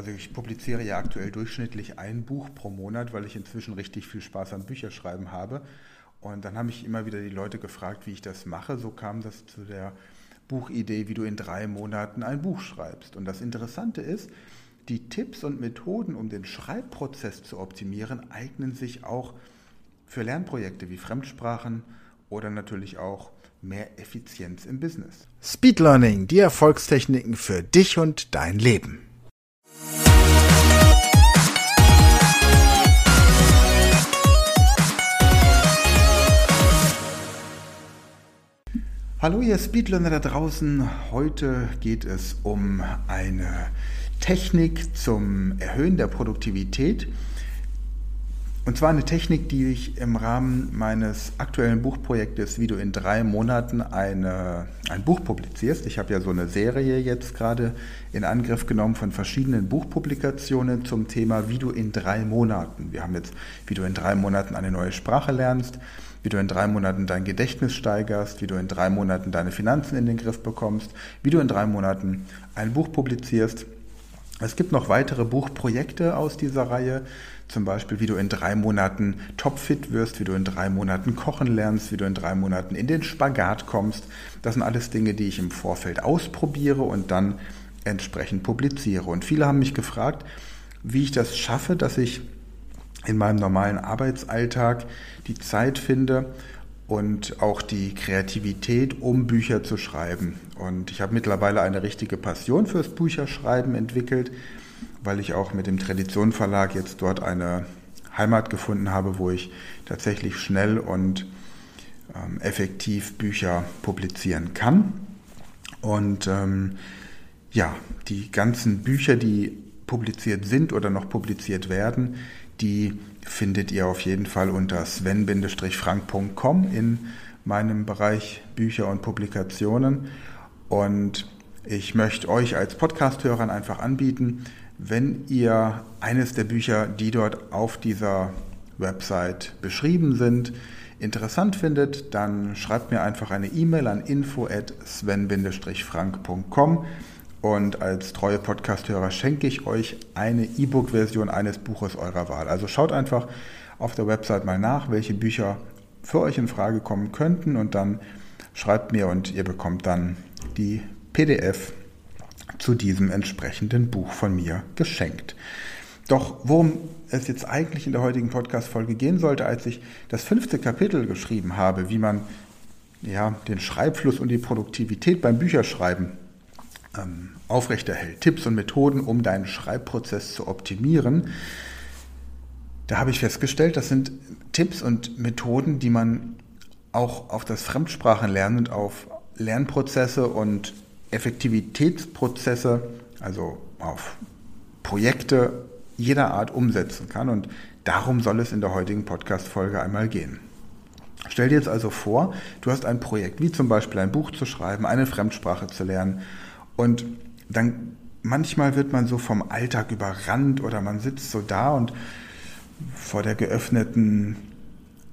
Also ich publiziere ja aktuell durchschnittlich ein Buch pro Monat, weil ich inzwischen richtig viel Spaß am Bücherschreiben habe. Und dann haben mich immer wieder die Leute gefragt, wie ich das mache. So kam das zu der Buchidee, wie du in drei Monaten ein Buch schreibst. Und das Interessante ist, die Tipps und Methoden, um den Schreibprozess zu optimieren, eignen sich auch für Lernprojekte wie Fremdsprachen oder natürlich auch mehr Effizienz im Business. Speed Learning, die Erfolgstechniken für dich und dein Leben. Hallo ihr Speedlearner da draußen. Heute geht es um eine Technik zum Erhöhen der Produktivität. Und zwar eine Technik, die ich im Rahmen meines aktuellen Buchprojektes, wie du in drei Monaten eine, ein Buch publizierst. Ich habe ja so eine Serie jetzt gerade in Angriff genommen von verschiedenen Buchpublikationen zum Thema, wie du in drei Monaten. Wir haben jetzt, wie du in drei Monaten eine neue Sprache lernst wie du in drei Monaten dein Gedächtnis steigerst, wie du in drei Monaten deine Finanzen in den Griff bekommst, wie du in drei Monaten ein Buch publizierst. Es gibt noch weitere Buchprojekte aus dieser Reihe, zum Beispiel wie du in drei Monaten topfit wirst, wie du in drei Monaten kochen lernst, wie du in drei Monaten in den Spagat kommst. Das sind alles Dinge, die ich im Vorfeld ausprobiere und dann entsprechend publiziere. Und viele haben mich gefragt, wie ich das schaffe, dass ich in meinem normalen Arbeitsalltag die Zeit finde und auch die Kreativität, um Bücher zu schreiben. Und ich habe mittlerweile eine richtige Passion fürs Bücherschreiben entwickelt, weil ich auch mit dem Tradition Verlag jetzt dort eine Heimat gefunden habe, wo ich tatsächlich schnell und ähm, effektiv Bücher publizieren kann. Und ähm, ja, die ganzen Bücher, die publiziert sind oder noch publiziert werden, die findet ihr auf jeden Fall unter sven-frank.com in meinem Bereich Bücher und Publikationen. Und ich möchte euch als Podcast-Hörern einfach anbieten, wenn ihr eines der Bücher, die dort auf dieser Website beschrieben sind, interessant findet, dann schreibt mir einfach eine E-Mail an info at sven-frank.com und als treue Podcast-Hörer schenke ich euch eine E-Book-Version eines Buches eurer Wahl. Also schaut einfach auf der Website mal nach, welche Bücher für euch in Frage kommen könnten und dann schreibt mir und ihr bekommt dann die PDF zu diesem entsprechenden Buch von mir geschenkt. Doch worum es jetzt eigentlich in der heutigen Podcast-Folge gehen sollte, als ich das fünfte Kapitel geschrieben habe, wie man ja, den Schreibfluss und die Produktivität beim Bücherschreiben ähm, aufrechterhält. Tipps und Methoden, um deinen Schreibprozess zu optimieren. Da habe ich festgestellt, das sind Tipps und Methoden, die man auch auf das Fremdsprachenlernen und auf Lernprozesse und Effektivitätsprozesse, also auf Projekte jeder Art umsetzen kann. Und darum soll es in der heutigen Podcast-Folge einmal gehen. Stell dir jetzt also vor, du hast ein Projekt, wie zum Beispiel ein Buch zu schreiben, eine Fremdsprache zu lernen und dann manchmal wird man so vom Alltag überrannt oder man sitzt so da und vor der geöffneten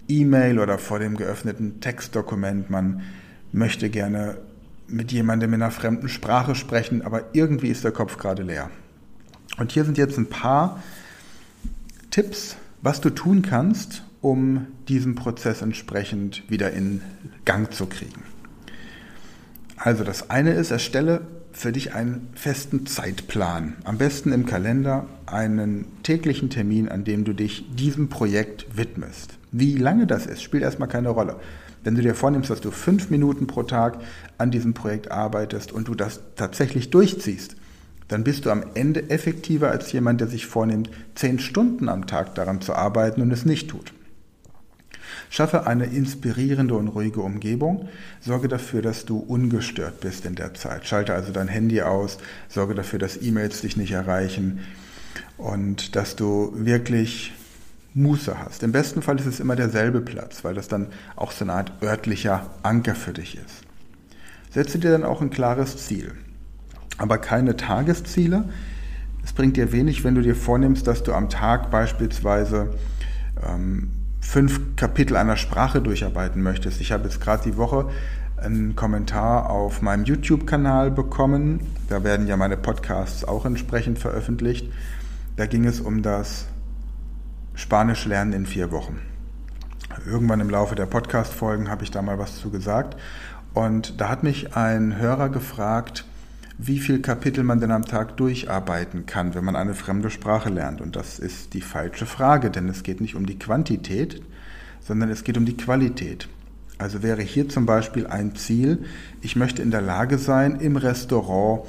E-Mail oder vor dem geöffneten Textdokument, man möchte gerne mit jemandem in einer fremden Sprache sprechen, aber irgendwie ist der Kopf gerade leer. Und hier sind jetzt ein paar Tipps, was du tun kannst, um diesen Prozess entsprechend wieder in Gang zu kriegen. Also das eine ist, erstelle für dich einen festen Zeitplan. Am besten im Kalender einen täglichen Termin, an dem du dich diesem Projekt widmest. Wie lange das ist, spielt erstmal keine Rolle. Wenn du dir vornimmst, dass du fünf Minuten pro Tag an diesem Projekt arbeitest und du das tatsächlich durchziehst, dann bist du am Ende effektiver als jemand, der sich vornimmt, zehn Stunden am Tag daran zu arbeiten und es nicht tut. Schaffe eine inspirierende und ruhige Umgebung. Sorge dafür, dass du ungestört bist in der Zeit. Schalte also dein Handy aus. Sorge dafür, dass E-Mails dich nicht erreichen. Und dass du wirklich Muße hast. Im besten Fall ist es immer derselbe Platz, weil das dann auch so eine Art örtlicher Anker für dich ist. Setze dir dann auch ein klares Ziel. Aber keine Tagesziele. Es bringt dir wenig, wenn du dir vornimmst, dass du am Tag beispielsweise ähm, fünf Kapitel einer Sprache durcharbeiten möchtest. Ich habe jetzt gerade die Woche einen Kommentar auf meinem YouTube-Kanal bekommen. Da werden ja meine Podcasts auch entsprechend veröffentlicht. Da ging es um das Spanisch lernen in vier Wochen. Irgendwann im Laufe der Podcast-Folgen habe ich da mal was zu gesagt. Und da hat mich ein Hörer gefragt, wie viel Kapitel man denn am Tag durcharbeiten kann, wenn man eine fremde Sprache lernt. Und das ist die falsche Frage, denn es geht nicht um die Quantität, sondern es geht um die Qualität. Also wäre hier zum Beispiel ein Ziel, ich möchte in der Lage sein, im Restaurant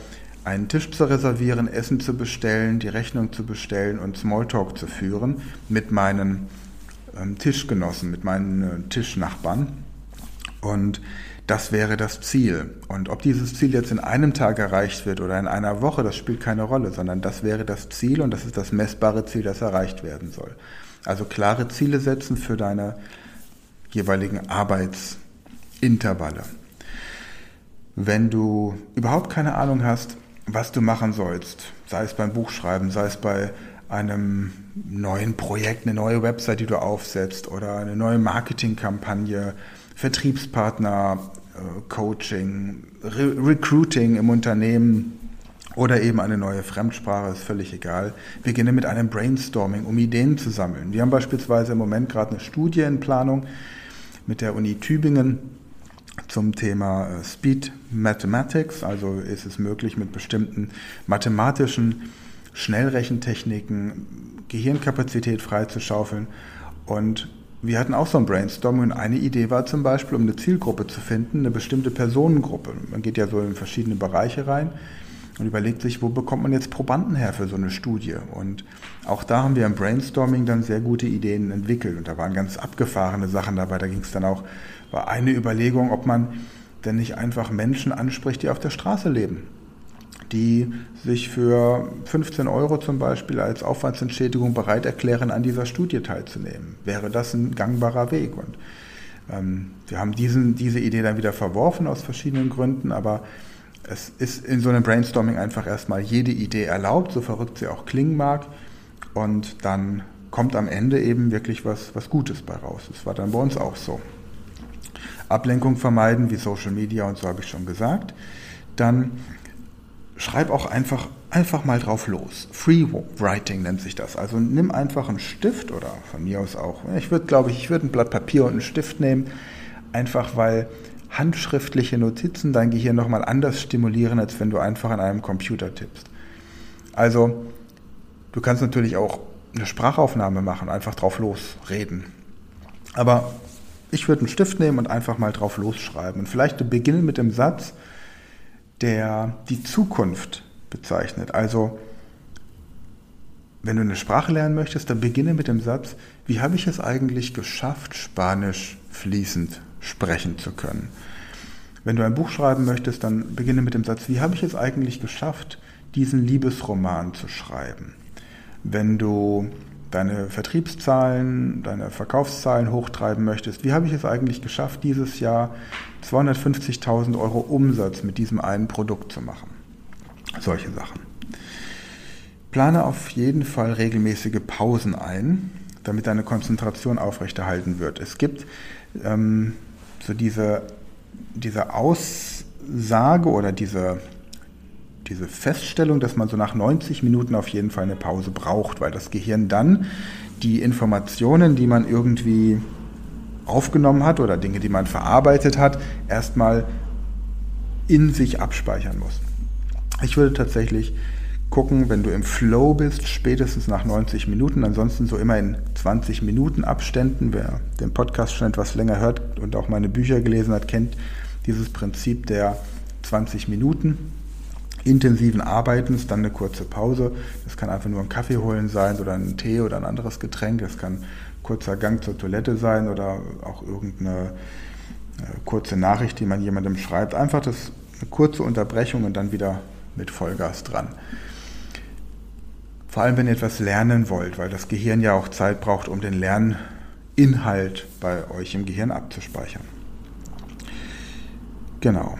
einen Tisch zu reservieren, Essen zu bestellen, die Rechnung zu bestellen und Smalltalk zu führen mit meinen ähm, Tischgenossen, mit meinen äh, Tischnachbarn. Und das wäre das Ziel. Und ob dieses Ziel jetzt in einem Tag erreicht wird oder in einer Woche, das spielt keine Rolle, sondern das wäre das Ziel und das ist das messbare Ziel, das erreicht werden soll. Also klare Ziele setzen für deine jeweiligen Arbeitsintervalle. Wenn du überhaupt keine Ahnung hast, was du machen sollst, sei es beim Buchschreiben, sei es bei einem neuen Projekt, eine neue Website, die du aufsetzt oder eine neue Marketingkampagne, Vertriebspartner, äh, Coaching, Re Recruiting im Unternehmen oder eben eine neue Fremdsprache, ist völlig egal. Beginne mit einem Brainstorming, um Ideen zu sammeln. Wir haben beispielsweise im Moment gerade eine Studie in Planung mit der Uni Tübingen zum Thema äh, Speed Mathematics, also ist es möglich mit bestimmten mathematischen Schnellrechentechniken Gehirnkapazität freizuschaufeln. Und wir hatten auch so ein Brainstorming und eine Idee war zum Beispiel, um eine Zielgruppe zu finden, eine bestimmte Personengruppe. Man geht ja so in verschiedene Bereiche rein und überlegt sich, wo bekommt man jetzt Probanden her für so eine Studie. Und auch da haben wir im Brainstorming dann sehr gute Ideen entwickelt. Und da waren ganz abgefahrene Sachen dabei. Da ging es dann auch, war eine Überlegung, ob man denn nicht einfach Menschen anspricht, die auf der Straße leben. Die sich für 15 Euro zum Beispiel als Aufwandsentschädigung bereit erklären, an dieser Studie teilzunehmen. Wäre das ein gangbarer Weg? Und ähm, wir haben diesen, diese Idee dann wieder verworfen aus verschiedenen Gründen, aber es ist in so einem Brainstorming einfach erstmal jede Idee erlaubt, so verrückt sie auch klingen mag. Und dann kommt am Ende eben wirklich was, was Gutes bei raus. Das war dann bei uns auch so. Ablenkung vermeiden, wie Social Media und so habe ich schon gesagt. Dann schreib auch einfach, einfach mal drauf los. Free Writing nennt sich das. Also nimm einfach einen Stift oder von mir aus auch. Ich würde, glaube ich, ich würde ein Blatt Papier und einen Stift nehmen, einfach weil handschriftliche Notizen dein Gehirn nochmal anders stimulieren, als wenn du einfach an einem Computer tippst. Also, du kannst natürlich auch eine Sprachaufnahme machen, einfach drauf losreden. Aber ich würde einen Stift nehmen und einfach mal drauf losschreiben. Und vielleicht beginnen mit dem Satz, der die Zukunft bezeichnet. Also, wenn du eine Sprache lernen möchtest, dann beginne mit dem Satz, wie habe ich es eigentlich geschafft, Spanisch fließend sprechen zu können. Wenn du ein Buch schreiben möchtest, dann beginne mit dem Satz, wie habe ich es eigentlich geschafft, diesen Liebesroman zu schreiben? Wenn du deine Vertriebszahlen, deine Verkaufszahlen hochtreiben möchtest, wie habe ich es eigentlich geschafft, dieses Jahr 250.000 Euro Umsatz mit diesem einen Produkt zu machen? Solche Sachen. Plane auf jeden Fall regelmäßige Pausen ein, damit deine Konzentration aufrechterhalten wird. Es gibt ähm, so diese, diese Aussage oder diese, diese Feststellung, dass man so nach 90 Minuten auf jeden Fall eine Pause braucht, weil das Gehirn dann die Informationen, die man irgendwie aufgenommen hat oder Dinge, die man verarbeitet hat, erstmal in sich abspeichern muss. Ich würde tatsächlich gucken, wenn du im Flow bist, spätestens nach 90 Minuten, ansonsten so immer in 20 Minuten Abständen. Wer den Podcast schon etwas länger hört und auch meine Bücher gelesen hat, kennt dieses Prinzip der 20 Minuten intensiven Arbeitens, dann eine kurze Pause. Das kann einfach nur ein Kaffee holen sein oder ein Tee oder ein anderes Getränk. Es kann kurzer Gang zur Toilette sein oder auch irgendeine äh, kurze Nachricht, die man jemandem schreibt. Einfach das, eine kurze Unterbrechung und dann wieder mit Vollgas dran. Vor allem, wenn ihr etwas lernen wollt, weil das Gehirn ja auch Zeit braucht, um den Lerninhalt bei euch im Gehirn abzuspeichern. Genau.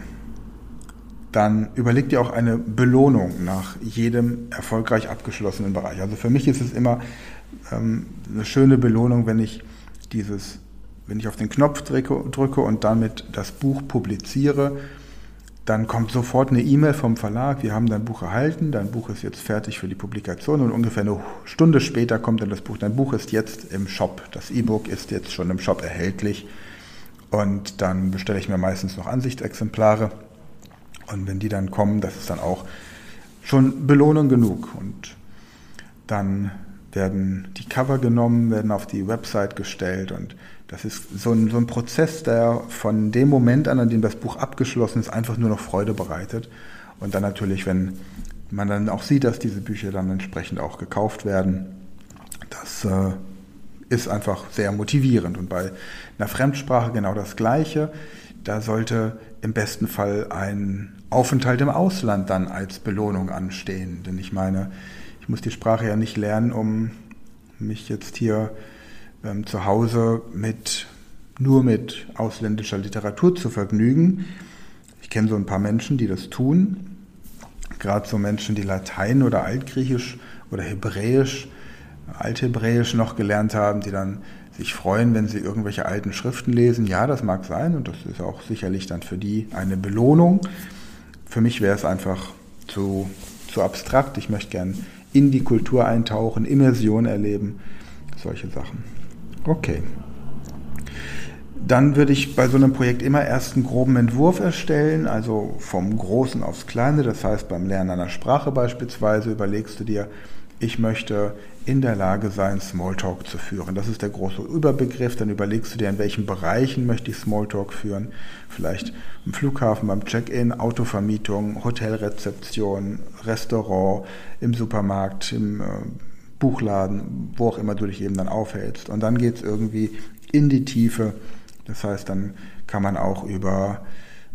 Dann überlegt ihr auch eine Belohnung nach jedem erfolgreich abgeschlossenen Bereich. Also für mich ist es immer ähm, eine schöne Belohnung, wenn ich dieses wenn ich auf den Knopf drücke, drücke und damit das Buch publiziere, dann kommt sofort eine E-Mail vom Verlag, wir haben dein Buch erhalten, dein Buch ist jetzt fertig für die Publikation und ungefähr eine Stunde später kommt dann das Buch, dein Buch ist jetzt im Shop, das E-Book ist jetzt schon im Shop erhältlich und dann bestelle ich mir meistens noch Ansichtsexemplare und wenn die dann kommen, das ist dann auch schon Belohnung genug und dann werden die Cover genommen, werden auf die Website gestellt und das ist so ein, so ein Prozess, der von dem Moment an, an dem das Buch abgeschlossen ist, einfach nur noch Freude bereitet. Und dann natürlich, wenn man dann auch sieht, dass diese Bücher dann entsprechend auch gekauft werden, das äh, ist einfach sehr motivierend. Und bei einer Fremdsprache genau das Gleiche. Da sollte im besten Fall ein Aufenthalt im Ausland dann als Belohnung anstehen. Denn ich meine, ich muss die Sprache ja nicht lernen, um mich jetzt hier ähm, zu Hause mit nur mit ausländischer Literatur zu vergnügen. Ich kenne so ein paar Menschen, die das tun. Gerade so Menschen, die Latein oder Altgriechisch oder Hebräisch, Althebräisch noch gelernt haben, die dann sich freuen, wenn sie irgendwelche alten Schriften lesen. Ja, das mag sein und das ist auch sicherlich dann für die eine Belohnung. Für mich wäre es einfach zu, zu abstrakt. Ich möchte gern in die Kultur eintauchen, Immersion erleben, solche Sachen. Okay. Dann würde ich bei so einem Projekt immer erst einen groben Entwurf erstellen, also vom Großen aufs Kleine. Das heißt, beim Lernen einer Sprache beispielsweise überlegst du dir, ich möchte in der Lage sein, Smalltalk zu führen. Das ist der große Überbegriff. Dann überlegst du dir, in welchen Bereichen möchte ich Smalltalk führen. Vielleicht im Flughafen, beim Check-in, Autovermietung, Hotelrezeption, Restaurant, im Supermarkt, im äh, Buchladen, wo auch immer du dich eben dann aufhältst. Und dann geht es irgendwie in die Tiefe. Das heißt, dann kann man auch über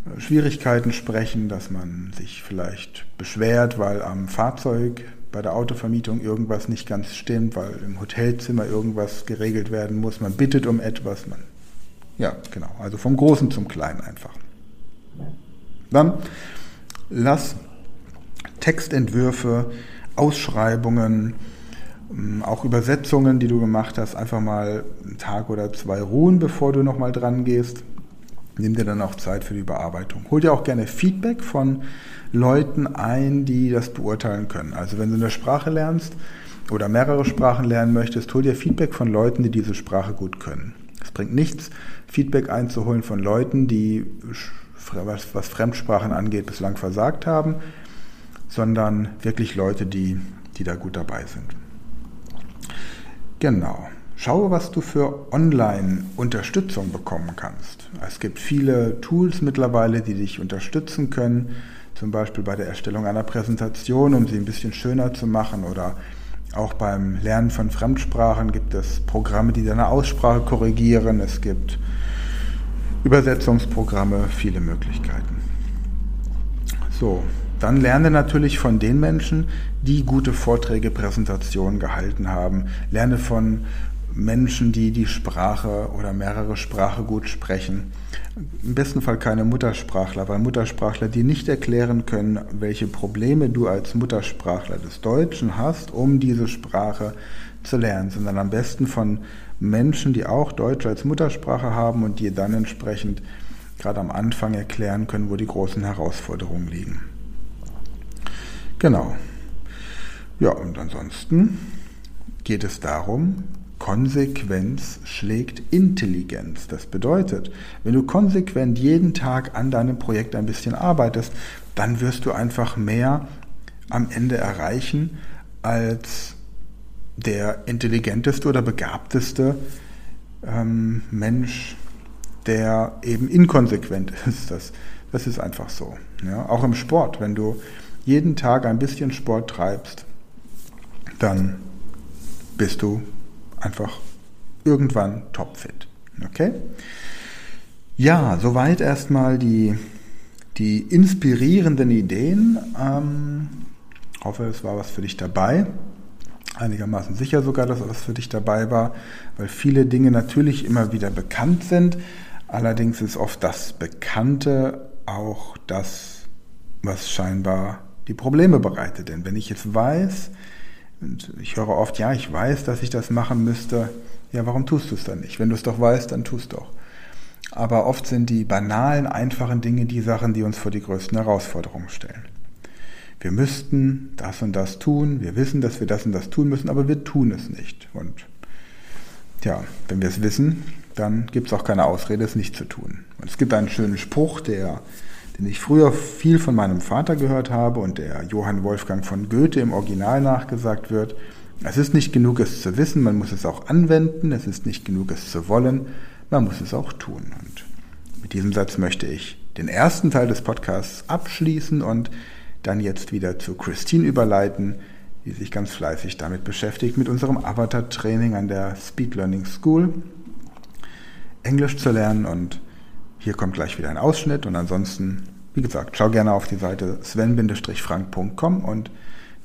äh, Schwierigkeiten sprechen, dass man sich vielleicht beschwert, weil am Fahrzeug bei der Autovermietung irgendwas nicht ganz stimmt, weil im Hotelzimmer irgendwas geregelt werden muss. Man bittet um etwas. Man, ja, genau. Also vom Großen zum Kleinen einfach. Dann lass Textentwürfe, Ausschreibungen, ähm, auch Übersetzungen, die du gemacht hast, einfach mal einen Tag oder zwei ruhen, bevor du nochmal dran gehst. Nimm dir dann auch Zeit für die Überarbeitung. Hol dir auch gerne Feedback von Leuten ein, die das beurteilen können. Also wenn du eine Sprache lernst oder mehrere Sprachen lernen möchtest, hol dir Feedback von Leuten, die diese Sprache gut können. Es bringt nichts, Feedback einzuholen von Leuten, die, was Fremdsprachen angeht, bislang versagt haben, sondern wirklich Leute, die, die da gut dabei sind. Genau. Schaue, was du für Online-Unterstützung bekommen kannst. Es gibt viele Tools mittlerweile, die dich unterstützen können, zum Beispiel bei der Erstellung einer Präsentation, um sie ein bisschen schöner zu machen oder auch beim Lernen von Fremdsprachen gibt es Programme, die deine Aussprache korrigieren. Es gibt Übersetzungsprogramme, viele Möglichkeiten. So, dann lerne natürlich von den Menschen, die gute Vorträge, Präsentationen gehalten haben. Lerne von Menschen, die die Sprache oder mehrere Sprachen gut sprechen. Im besten Fall keine Muttersprachler, weil Muttersprachler, die nicht erklären können, welche Probleme du als Muttersprachler des Deutschen hast, um diese Sprache zu lernen, sondern am besten von Menschen, die auch Deutsch als Muttersprache haben und die dann entsprechend gerade am Anfang erklären können, wo die großen Herausforderungen liegen. Genau. Ja, und ansonsten geht es darum, Konsequenz schlägt Intelligenz. Das bedeutet, wenn du konsequent jeden Tag an deinem Projekt ein bisschen arbeitest, dann wirst du einfach mehr am Ende erreichen als der intelligenteste oder begabteste ähm, Mensch, der eben inkonsequent ist. Das, das ist einfach so. Ja? Auch im Sport, wenn du jeden Tag ein bisschen Sport treibst, dann bist du einfach irgendwann topfit. Okay? Ja, soweit erstmal die, die inspirierenden Ideen. Ähm, hoffe, es war was für dich dabei. Einigermaßen sicher sogar, dass was für dich dabei war, weil viele Dinge natürlich immer wieder bekannt sind. Allerdings ist oft das Bekannte auch das, was scheinbar die Probleme bereitet. Denn wenn ich jetzt weiß, Und ich höre oft, ja, ich weiß, dass ich das machen müsste. Ja, warum tust du es dann nicht? Wenn du es doch weißt, dann tust doch. Aber oft sind die banalen, einfachen Dinge die Sachen, die uns vor die größten Herausforderungen stellen. Wir müssten das und das tun, wir wissen, dass wir das und das tun müssen, aber wir tun es nicht. Und ja, wenn wir es wissen, dann gibt es auch keine Ausrede, es nicht zu tun. Und es gibt einen schönen Spruch, der, den ich früher viel von meinem Vater gehört habe und der Johann Wolfgang von Goethe im Original nachgesagt wird. Es ist nicht genug, es zu wissen, man muss es auch anwenden. Es ist nicht genug, es zu wollen, man muss es auch tun. Und mit diesem Satz möchte ich den ersten Teil des Podcasts abschließen und dann jetzt wieder zu Christine überleiten, die sich ganz fleißig damit beschäftigt, mit unserem Avatar-Training an der Speed Learning School Englisch zu lernen. Und hier kommt gleich wieder ein Ausschnitt. Und ansonsten, wie gesagt, schau gerne auf die Seite sven-frank.com und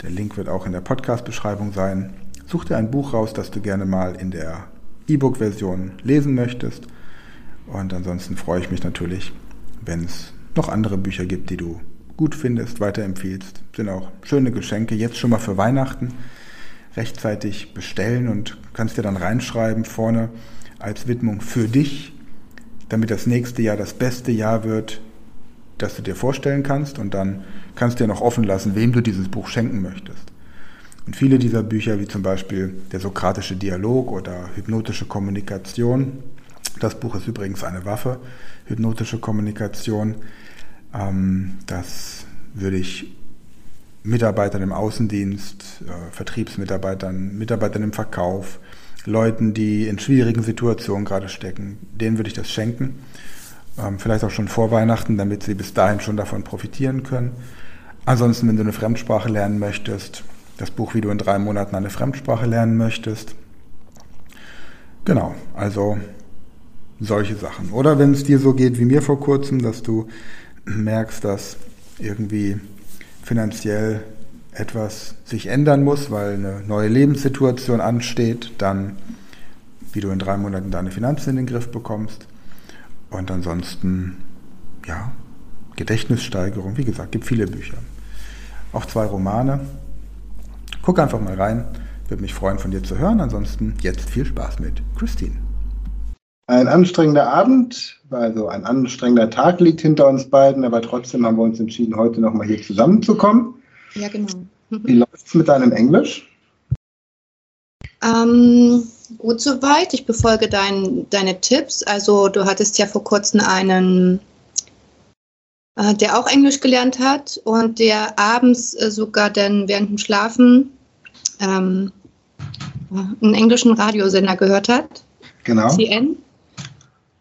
der Link wird auch in der Podcast-Beschreibung sein. Such dir ein Buch raus, das du gerne mal in der E-Book-Version lesen möchtest. Und ansonsten freue ich mich natürlich, wenn es noch andere Bücher gibt, die du gut findest, weiterempfiehlst. Sind auch schöne Geschenke, jetzt schon mal für Weihnachten rechtzeitig bestellen und kannst dir dann reinschreiben vorne als Widmung für dich, damit das nächste Jahr das beste Jahr wird, das du dir vorstellen kannst und dann kannst du dir noch offen lassen, wem du dieses Buch schenken möchtest. Und viele dieser Bücher, wie zum Beispiel der Sokratische Dialog oder Hypnotische Kommunikation, das Buch ist übrigens eine Waffe, Hypnotische Kommunikation, ähm, das würde ich Mitarbeitern im Außendienst, äh, Vertriebsmitarbeitern, Mitarbeitern im Verkauf, Leuten, die in schwierigen Situationen gerade stecken, denen würde ich das schenken. Ähm, vielleicht auch schon vor Weihnachten, damit sie bis dahin schon davon profitieren können. Ansonsten, wenn du eine Fremdsprache lernen möchtest, das Buch, wie du in drei Monaten eine Fremdsprache lernen möchtest. Genau, also solche Sachen. Oder wenn es dir so geht wie mir vor kurzem, dass du merkst, dass irgendwie finanziell etwas sich ändern muss, weil eine neue Lebenssituation ansteht, dann wie du in drei Monaten deine Finanzen in den Griff bekommst. Und ansonsten, ja, Gedächtnissteigerung, wie gesagt, gibt viele Bücher. Auch zwei Romane. Guck einfach mal rein. Würde mich freuen, von dir zu hören. Ansonsten jetzt viel Spaß mit Christine. Ein anstrengender Abend, also ein anstrengender Tag liegt hinter uns beiden, aber trotzdem haben wir uns entschieden, heute nochmal hier zusammenzukommen. Ja, genau. Wie läuft es mit deinem Englisch? Ähm, gut soweit. Ich befolge dein, deine Tipps. Also du hattest ja vor kurzem einen, äh, der auch Englisch gelernt hat und der abends äh, sogar dann während dem Schlafen ähm, einen englischen Radiosender gehört hat. Genau. CN.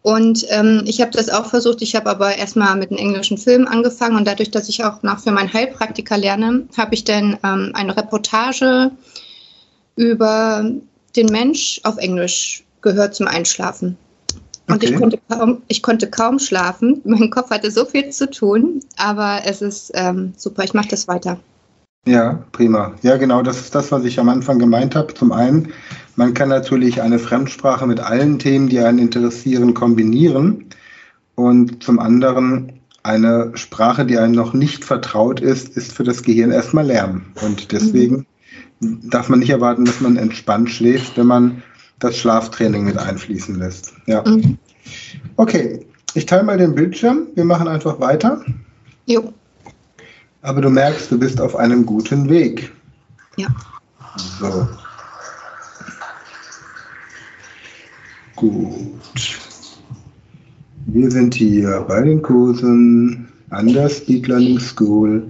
Und ähm, ich habe das auch versucht. Ich habe aber erstmal mit einem englischen Film angefangen und dadurch, dass ich auch noch für meinen Heilpraktiker lerne, habe ich dann ähm, eine Reportage über den Mensch auf Englisch gehört zum Einschlafen. Und okay. ich, konnte kaum, ich konnte kaum schlafen. Mein Kopf hatte so viel zu tun, aber es ist ähm, super. Ich mache das weiter. Ja, prima. Ja, genau, das ist das, was ich am Anfang gemeint habe. Zum einen, man kann natürlich eine Fremdsprache mit allen Themen, die einen interessieren, kombinieren. Und zum anderen, eine Sprache, die einem noch nicht vertraut ist, ist für das Gehirn erstmal Lärm. Und deswegen mhm. darf man nicht erwarten, dass man entspannt schläft, wenn man das Schlaftraining mit einfließen lässt. Ja. Mhm. Okay, ich teile mal den Bildschirm. Wir machen einfach weiter. Jo. Aber du merkst, du bist auf einem guten Weg. Ja. So. Gut. Wir sind hier bei den Kursen an der Speed Learning School,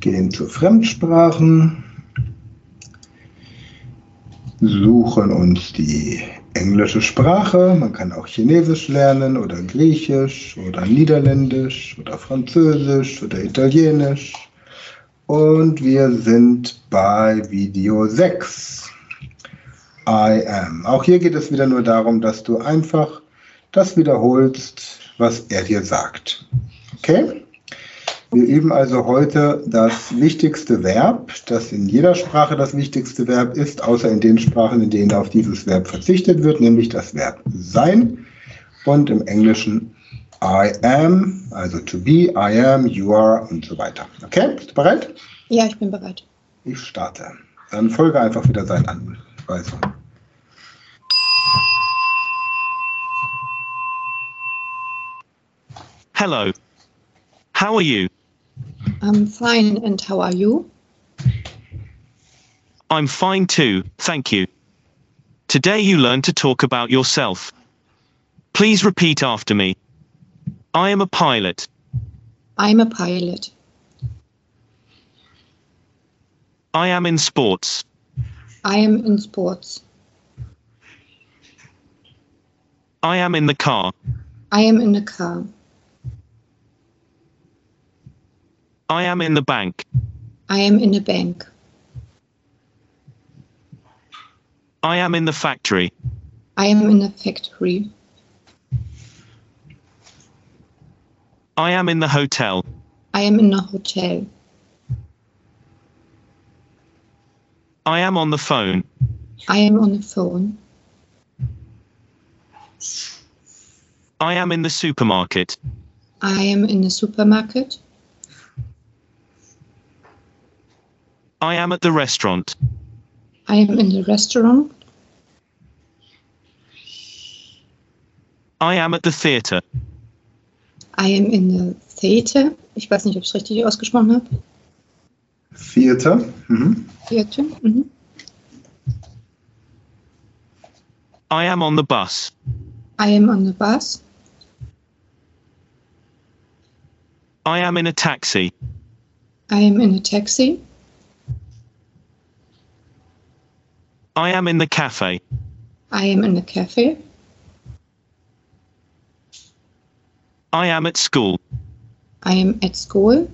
gehen zu Fremdsprachen, suchen uns die englische Sprache, man kann auch Chinesisch lernen oder Griechisch oder Niederländisch oder Französisch oder Italienisch. Und wir sind bei Video 6. I am. Auch hier geht es wieder nur darum, dass du einfach das wiederholst, was er dir sagt. Okay? Wir üben also heute das wichtigste Verb, das in jeder Sprache das wichtigste Verb ist, außer in den Sprachen, in denen auf dieses Verb verzichtet wird, nämlich das Verb sein und im Englischen I am, also to be, I am, you are und so weiter. Okay, bist du bereit? Ja, ich bin bereit. Ich starte. Dann folge einfach wieder seinen Anweisungen. Hello. How are you? I'm fine, and how are you? I'm fine too, thank you. Today you learn to talk about yourself. Please repeat after me. I am a pilot. I'm a pilot. I am in sports. I am in sports. I am in the car. I am in the car. I am in the bank. I am in a bank. I am in the factory. I am in a factory. I am in the hotel. I am in a hotel. I am on the phone. I am on the phone. I am in the supermarket. I am in the supermarket. I am at the restaurant. I am in the restaurant. I am at the theater. I am in the theater. Ich weiß nicht, ob ich es richtig ausgesprochen habe. Theater. Mhm. Theater. Mhm. I am on the bus. I am on the bus. I am in a taxi. I am in a taxi. I am in the cafe. I am in a cafe. I am at school. I am at school.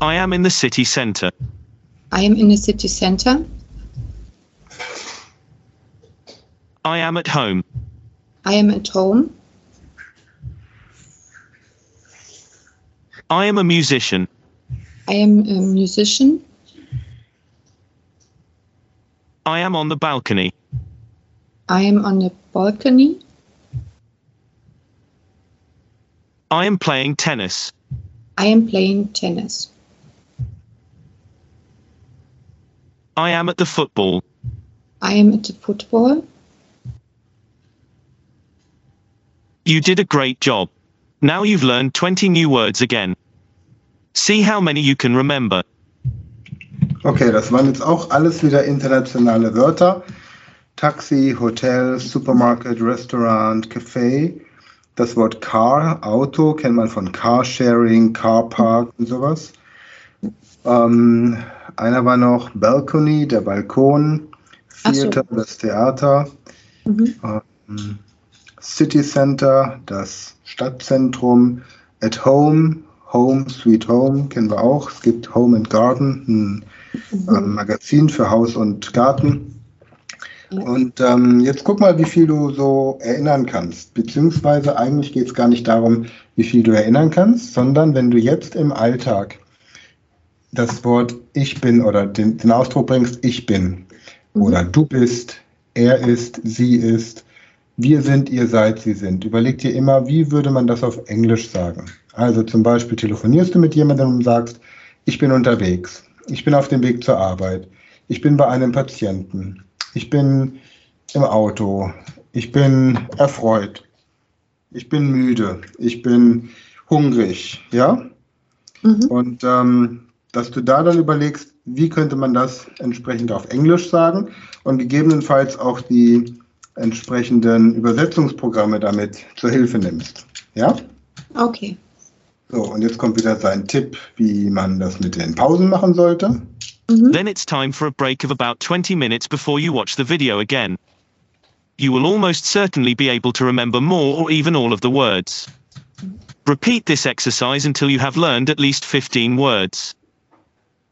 I am in the city centre. I am in the city center. I am at home. I am at home. I am a musician. I am a musician. I am on the balcony. I am on the balcony. I am playing tennis. I am playing tennis. I am at the football. I am at the football. You did a great job. Now you've learned 20 new words again. See how many you can remember. Okay, das waren jetzt auch alles wieder internationale Wörter. Taxi, Hotel, Supermarket, Restaurant, Café. Das Wort Car, Auto, kennt man von Carsharing, Carpark und sowas. Ähm, einer war noch Balcony, der Balkon. Ach so. Theater, das Theater. Mhm. Ähm, City Center, das Stadtzentrum. At Home, Home, Sweet Home, kennen wir auch. Es gibt Home and Garden, ein ähm, Magazin für Haus und Garten. Und ähm, jetzt guck mal, wie viel du so erinnern kannst. Beziehungsweise eigentlich geht es gar nicht darum, wie viel du erinnern kannst, sondern wenn du jetzt im Alltag das Wort ich bin oder den, den Ausdruck bringst, ich bin oder du bist, er ist, sie ist, wir sind, ihr seid, sie sind. Überleg dir immer, wie würde man das auf Englisch sagen? Also zum Beispiel telefonierst du mit jemandem und sagst, ich bin unterwegs, ich bin auf dem Weg zur Arbeit, ich bin bei einem Patienten, ich bin im Auto, ich bin erfreut, ich bin müde, ich bin hungrig, ja? Mhm. Und ähm, dass du da dann überlegst, wie könnte man das entsprechend auf Englisch sagen und gegebenenfalls auch die entsprechenden Übersetzungsprogramme damit zur Hilfe nimmst. Ja? Okay. So, und jetzt kommt wieder sein Tipp, wie man das mit den Pausen machen sollte. Mhm. Then it's time for a break of about 20 minutes before you watch the video again. You will almost certainly be able to remember more or even all of the words. Repeat this exercise until you have learned at least 15 words.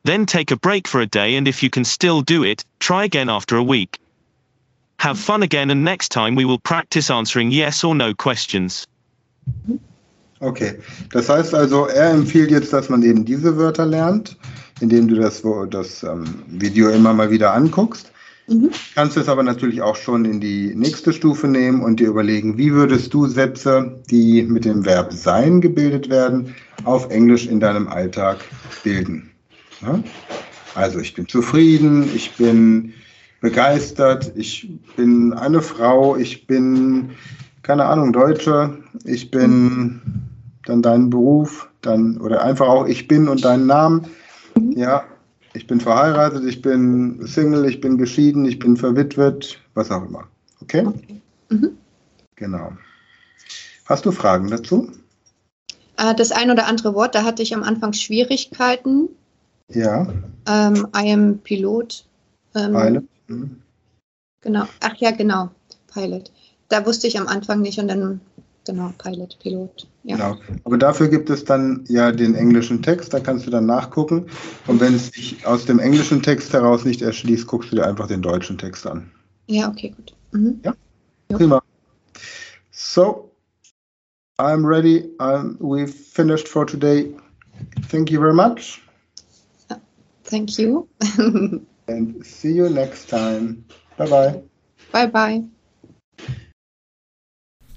Then take a break for a day and if you can still do it, try again after a week. Have fun again and next time we will practice answering yes or no questions. Okay, das heißt also, er empfiehlt jetzt, dass man eben diese Wörter lernt, indem du das, das ähm, Video immer mal wieder anguckst. Mhm. Kannst es aber natürlich auch schon in die nächste Stufe nehmen und dir überlegen, wie würdest du Sätze, die mit dem Verb sein gebildet werden, auf Englisch in deinem Alltag bilden. Ne? Also ich bin zufrieden, ich bin begeistert, ich bin eine Frau, ich bin, keine Ahnung, Deutsche, ich bin dann dein Beruf, dann, oder einfach auch ich bin und deinen Namen. Ja, ich bin verheiratet, ich bin Single, ich bin geschieden, ich bin verwitwet, was auch immer. Okay? Okay. Mhm. Genau. Hast du Fragen dazu? Äh, das ein oder andere Wort, da hatte ich am Anfang Schwierigkeiten. Ja, Ähm, I am Pilot. Ähm, eine. Mhm. Genau. Ach ja, genau. Pilot. Da wusste ich am Anfang nicht und dann, genau, Pilot, Pilot. Ja. Genau. Aber dafür gibt es dann ja den englischen Text, da kannst du dann nachgucken. Und wenn es sich aus dem englischen Text heraus nicht erschließt, guckst du dir einfach den deutschen Text an. Ja, okay, gut. Mhm. Ja. Prima. So, I'm ready. I'm, we've finished for today. Thank you very much Thank you. and see you next time. Bye bye. bye, bye.